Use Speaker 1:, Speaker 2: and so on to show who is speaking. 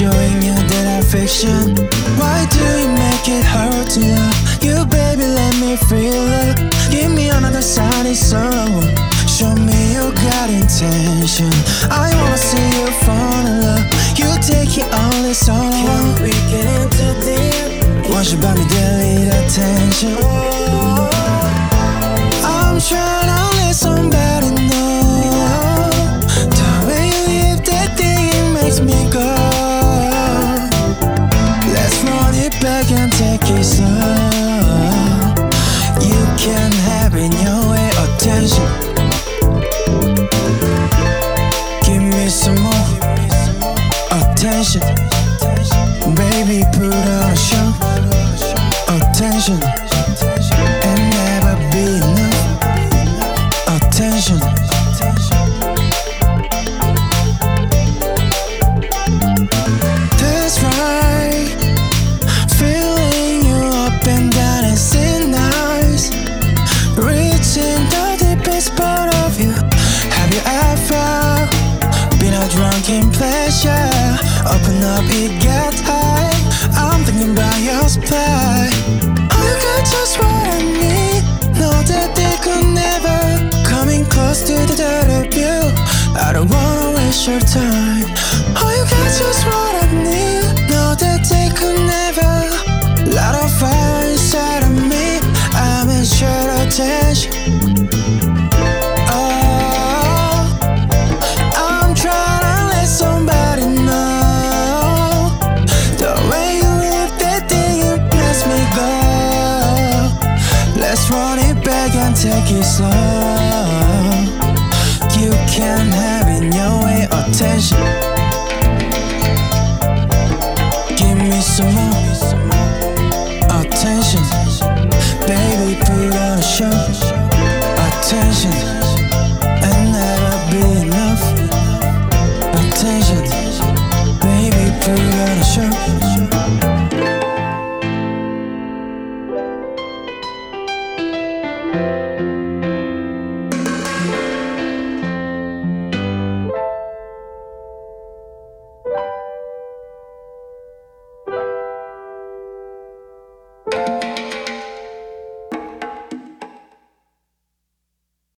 Speaker 1: showing you that I'm fiction. Why do you make it hard to love you, baby? Let me feel it. Give me another sunny soul. Show me you got intention. I wanna see you fall in love. You take it all, it's all I want.
Speaker 2: Can we get into deep?
Speaker 1: Once you buy me, delete attention. Oh. I'm trying to let somebody can have in your way attention. Give me some more attention. Up, it get high. I'm thinking about your supply. Oh, you got just what I need. Know that they could never coming close to the thought of you. I don't wanna waste your time. Oh, you got just what I need. Know that they could never. Light a fire inside of me. I'm in short attention. Run it back and take it slow. You can have in your way attention.